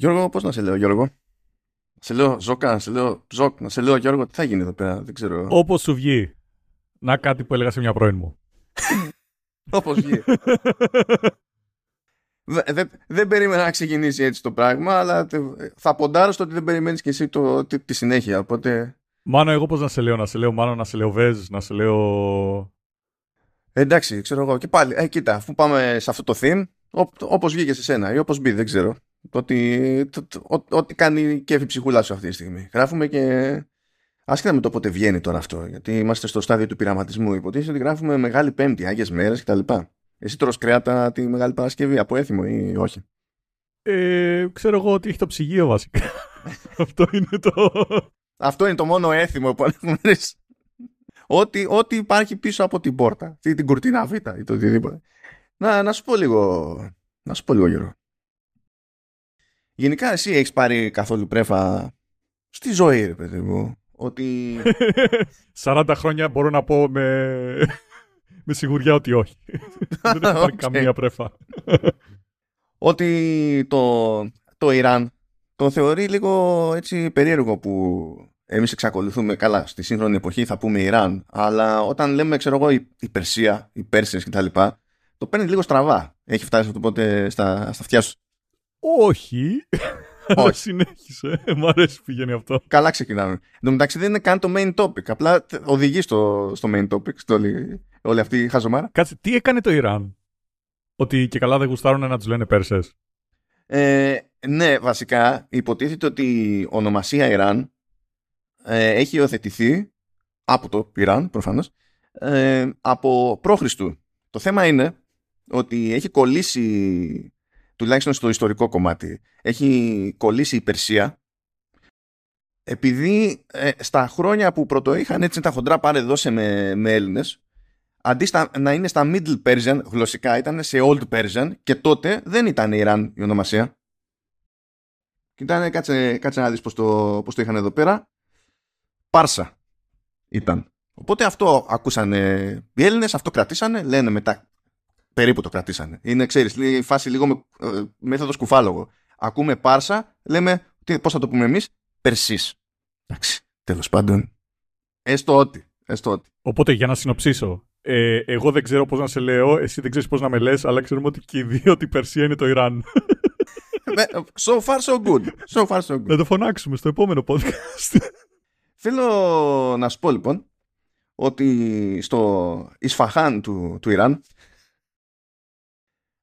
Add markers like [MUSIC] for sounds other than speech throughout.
Γιώργο, πώς να σε λέω Γιώργο; Να σε λέω Ζώκα, να σε λέω Ζώκ, να σε λέω Γιώργο, τι θα γίνει εδώ πέρα, δεν ξέρω. Όπως σου βγει. Να κάτι που έλεγα σε μια πρώην μου. [LAUGHS] Όπως βγει. Δεν δε περίμενα να ξεκινήσει έτσι το πράγμα, αλλά θα ποντάρω στο ότι δεν περιμένεις και εσύ το, τη, τη συνέχεια, οπότε... Μάνο, εγώ πώς να σε λέω, να σε λέω Μάνο, να σε λέω Βέζ, να σε λέω... Εντάξει, ξέρω εγώ. Και πάλι, ε, κοίτα, αφού πάμε σε αυτό το theme, όπως βγήκε σε σένα ή όπως μπει, δεν ξέρω. Ότι, ό,τι κάνει κέφι ψυχούλα σου αυτή τη στιγμή. Γράφουμε και Άσχετα με το πότε βγαίνει τώρα αυτό, γιατί είμαστε στο στάδιο του πειραματισμού. Υποτίθεται ότι γράφουμε Μεγάλη Πέμπτη, Άγιες Μέρες κτλ. Εσύ τρως κρέατα τη Μεγάλη Παρασκευή από έθιμο ή όχι; Ε, ξέρω εγώ ότι έχει το ψυγείο βασικά. [LAUGHS] αυτό είναι το. Αυτό είναι το μόνο έθιμο που έχουμε ό,τι, ό,τι υπάρχει πίσω από την πόρτα. Ή την κουρτίνα β' ή το οτιδήποτε. Να, να σου πω λίγο. Να σου πω λίγο γύρω. Γενικά εσύ έχεις πάρει καθόλου πρέφα στη ζωή, ρε παιδί μου ότι... [LAUGHS] 40 χρόνια μπορώ να πω με, με σιγουριά ότι όχι. [LAUGHS] Δεν έχω okay. καμία πρέφα. ότι το, το Ιράν το θεωρεί λίγο έτσι περίεργο που εμείς εξακολουθούμε καλά στη σύγχρονη εποχή θα πούμε Ιράν αλλά όταν λέμε ξέρω εγώ η, η Περσία, οι Πέρσες κτλ το παίρνει λίγο στραβά. Έχει φτάσει αυτό πότε στα, στα αυτιά σου. Όχι. Όχι. [LAUGHS] Συνέχισε. Μ' αρέσει που πηγαίνει αυτό. Καλά ξεκινάμε. Εν τω μεταξύ δεν είναι καν το main topic. Απλά οδηγεί στο, στο main topic, στο όλη, όλη αυτή η χαζομάρα. Κάτσε, τι έκανε το Ιράν; Ότι και καλά δεν γουστάρουν να τους λένε Πέρσες. Ε, ναι, βασικά υποτίθεται ότι η ονομασία Ιράν ε, έχει υιοθετηθεί από το Ιράν προφανώς ε, από πρόχριστου. Το θέμα είναι ότι έχει κολλήσει τουλάχιστον στο ιστορικό κομμάτι, έχει κολλήσει η Περσία. Επειδή ε, στα χρόνια που πρώτο είχαν έτσι τα χοντρά πάρε δώσε με, με Έλληνες αντί να είναι στα Middle Persian γλωσσικά ήταν σε Old Persian και τότε δεν ήταν Ιράν η ονομασία. Κοιτάνε, κάτσε, κάτσε να δεις πώς το, πώς το είχαν εδώ πέρα. Πάρσα ήταν. Οπότε αυτό ακούσανε οι Έλληνες, αυτό κρατήσανε, λένε μετά περίπου το κρατήσανε. Είναι, ξέρεις, η φάση λίγο με ε, μέθοδος κουφάλογο. Ακούμε Πάρσα, λέμε, τι, πώς θα το πούμε εμείς, Περσής. Εντάξει, τέλος πάντων. Έστω ότι. Έστω ότι. Οπότε για να συνοψίσω, ε, εγώ δεν ξέρω πώς να σε λέω, εσύ δεν ξέρεις πώς να με λες, αλλά ξέρουμε ότι και οι δύο ότι η Περσία είναι το Ιράν. [LAUGHS] so far so good. So far so good. Να το φωνάξουμε στο επόμενο podcast. Θέλω να σου πω λοιπόν ότι στο Ισφαχάν του, του Ιράν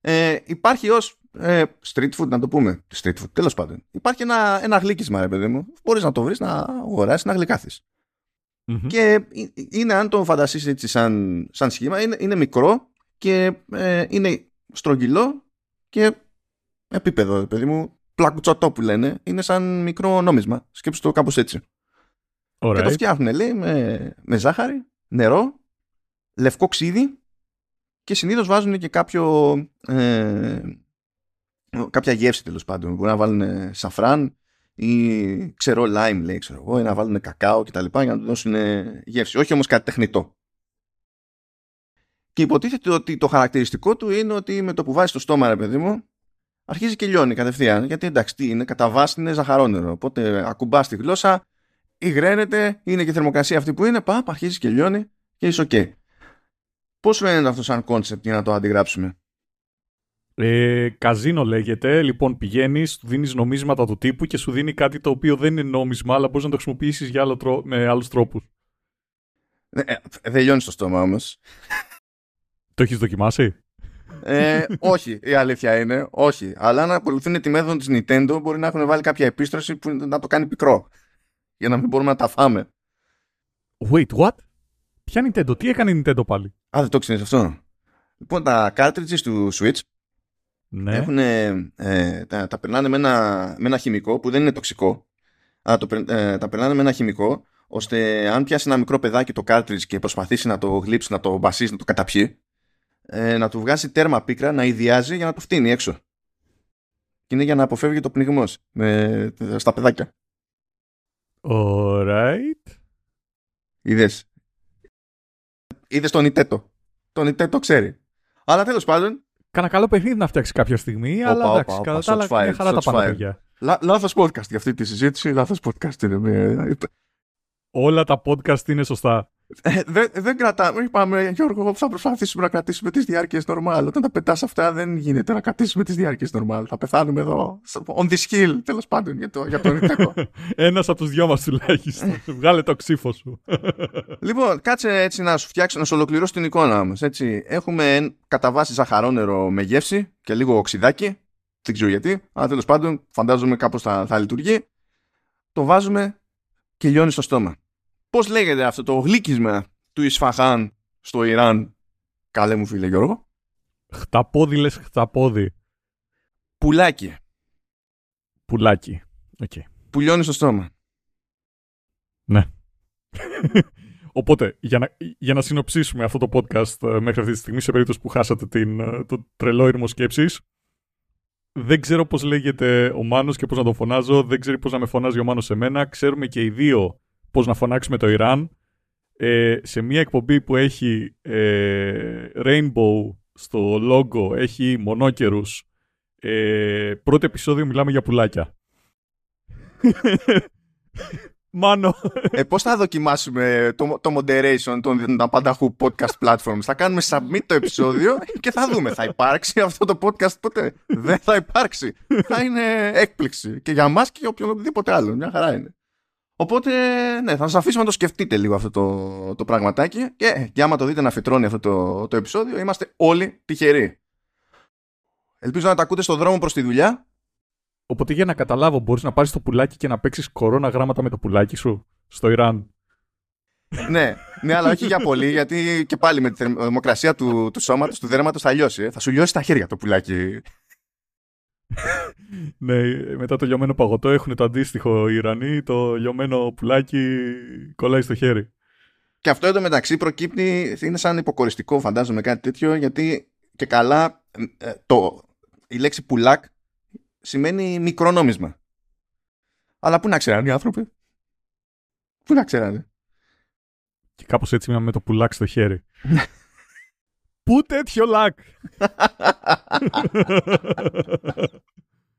ε, υπάρχει ως ε, street food να το πούμε street food τέλος πάντων. Υπάρχει ένα, ένα γλύκισμα ρε παιδί μου. Μπορείς να το βρεις να αγοράσεις να γλυκαθεις και είναι αν το φανταστείς έτσι σαν, σαν σχήμα είναι, είναι μικρό και ε, είναι στρογγυλό και επίπεδο ρε παιδί μου πλακουτσοτό που λένε είναι σαν μικρό νόμισμα. Σκέψου το κάπως έτσι. Και το φτιάχνουν λέει με, με ζάχαρη νερό λευκό ξύδι και συνήθως βάζουν και κάποιο. Ε, κάποια γεύση τέλος πάντων. Μπορεί να βάλουν σαφράν ή ξέρω lime, λέει, ξέρω εγώ, ή να βάλουν κακάο κτλ. για να του δώσουν γεύση. Όχι όμως κάτι τεχνητό. Και υποτίθεται ότι το χαρακτηριστικό του είναι ότι με το που βάζει στο στόμα, ρε παιδί μου, αρχίζει και λιώνει κατευθείαν. Γιατί εντάξει, τι είναι, κατά βάση είναι ζαχαρόνερο. Οπότε ακουμπά τη γλώσσα, υγραίνεται, είναι και η θερμοκρασία αυτή που είναι, παπ, αρχίζει και λιώνει και είσαι OK. Πώς φαίνεται αυτό σαν concept για να το αντιγράψουμε; Ε, καζίνο λέγεται. Λοιπόν, πηγαίνεις, του δίνεις νομίσματα του τύπου και σου δίνει κάτι το οποίο δεν είναι νόμισμα, αλλά μπορείς να το χρησιμοποιήσεις άλλο με άλλους τρόπους. Ε, ε, δεν λιώνεις στο στόμα όμως. Το έχεις δοκιμάσει; Ε, όχι, η αλήθεια είναι. Όχι. Αλλά αν ακολουθούν τη μέθοδο της Nintendo, μπορεί να έχουν βάλει κάποια επίστρωση που να το κάνει πικρό. Για να μην μπορούμε να τα φάμε. Wait, what? Ποια Nintendo, τι έκανε η Nintendo πάλι; Α, δεν το ξέρεις αυτό. Λοιπόν, τα cartridges του Switch ναι. έχουν, ε, τα, τα περνάνε με ένα, με ένα χημικό που δεν είναι τοξικό. Αλλά το, ε, τα περνάνε με ένα χημικό ώστε αν πιάσει ένα μικρό παιδάκι το cartridge και προσπαθήσει να το γλύψει, να το μπασίσει, να το καταπιεί, ε, να του βγάζει τέρμα πίκρα, να ιδιάζει για να το φτύνει έξω. Και είναι για να αποφεύγει το πνιγμός στα παιδάκια. Alright. Είδες. Είδες τον Ιτέτο. Τον Ιτέτο ξέρει. Αλλά τέλος πάντων. Κάνα καλό παιχνίδι να φτιάξει κάποια στιγμή, αλλά εντάξει, κατά τα άλλα είναι χαρά τα πανάκια. Λά, λάθος podcast για αυτή τη συζήτηση. Λάθος podcast είναι. Όλα τα podcast είναι σωστά. Ε, δεν, δεν κρατάμε. Είπαμε, Γιώργο, θα προσπαθήσουμε να κρατήσουμε τις διάρκειες normal. Όταν τα πετάς αυτά, δεν γίνεται να κρατήσουμε τις διάρκειες normal. Θα πεθάνουμε εδώ. On the skill, τέλος πάντων, για, το, για τον Ιτέκο. [LAUGHS] Ένας από τους δυο μας τουλάχιστον. [LAUGHS] Βγάλε το ξύφο σου. [LAUGHS] λοιπόν, κάτσε έτσι να σου φτιάξω, να σου ολοκληρώσω την εικόνα μας. Έχουμε κατά βάση ζαχαρόνερο με γεύση και λίγο οξυδάκι. Δεν ξέρω γιατί, αλλά τέλος πάντων, φαντάζομαι κάπως θα, θα λειτουργεί. Το βάζουμε και λιώνει στο στόμα. Πώς λέγεται αυτό το γλύκισμα του Ισφαχάν στο Ιράν, καλέ μου φίλε Γιώργο; Χταπόδι λες χταπόδι. Πουλάκι. Πουλάκι. Okay. Πουλιώνει στο στόμα. Ναι. [LAUGHS] Οπότε, για να, για να συνοψίσουμε αυτό το podcast ε, μέχρι αυτή τη στιγμή, σε περίπτωση που χάσατε την, ε, το τρελό ήρμο σκέψης, δεν ξέρω πώς λέγεται ο Μάνος και πώς να τον φωνάζω, δεν ξέρω πώς να με φωνάζει ο Μάνος σε μένα. Ξέρουμε και οι δύο πώς να φωνάξουμε το Ιράν. Ε, σε μια εκπομπή που έχει ε, Rainbow στο logo, έχει μονόκερους. Ε, πρώτο επεισόδιο μιλάμε για πουλάκια. [LAUGHS] Μάνο. Ε, πώς θα δοκιμάσουμε το, το moderation των απανταχού podcast platforms; θα κάνουμε submit το επεισόδιο και θα δούμε. Θα υπάρξει αυτό το podcast; Ποτέ. Δεν θα υπάρξει. θα είναι έκπληξη. Και για μας και για οποιονδήποτε άλλο. Μια χαρά είναι. Οπότε, ναι, θα σας αφήσουμε να το σκεφτείτε λίγο αυτό το, το πραγματάκι και, και άμα το δείτε να φυτρώνει αυτό το, το επεισόδιο, είμαστε όλοι τυχεροί. Ελπίζω να τα ακούτε στον δρόμο προς τη δουλειά. Οπότε για να καταλάβω, μπορείς να πάρεις το πουλάκι και να παίξεις κορώνα γράμματα με το πουλάκι σου στο Ιράν. ναι, ναι, αλλά όχι για πολύ, γιατί και πάλι με τη θερμοκρασία του, του σώματος, του δέρματος θα λιώσει. Ε. Θα σου λιώσει τα χέρια το πουλάκι ναι, μετά το λιωμένο παγωτό έχουν το αντίστοιχο οι Ιρανοί, το λιωμένο πουλάκι κολλάει στο χέρι. Και αυτό εδώ μεταξύ προκύπτει, είναι σαν υποκοριστικό φαντάζομαι κάτι τέτοιο, γιατί και καλά ε, το, η λέξη πουλάκ σημαίνει μικρό νόμισμα. Αλλά πού να ξέρανε οι άνθρωποι; Πού να ξέρανε; Και κάπως έτσι με το πουλάκ στο χέρι. [LAUGHS] Πού τέτοιο λάκ.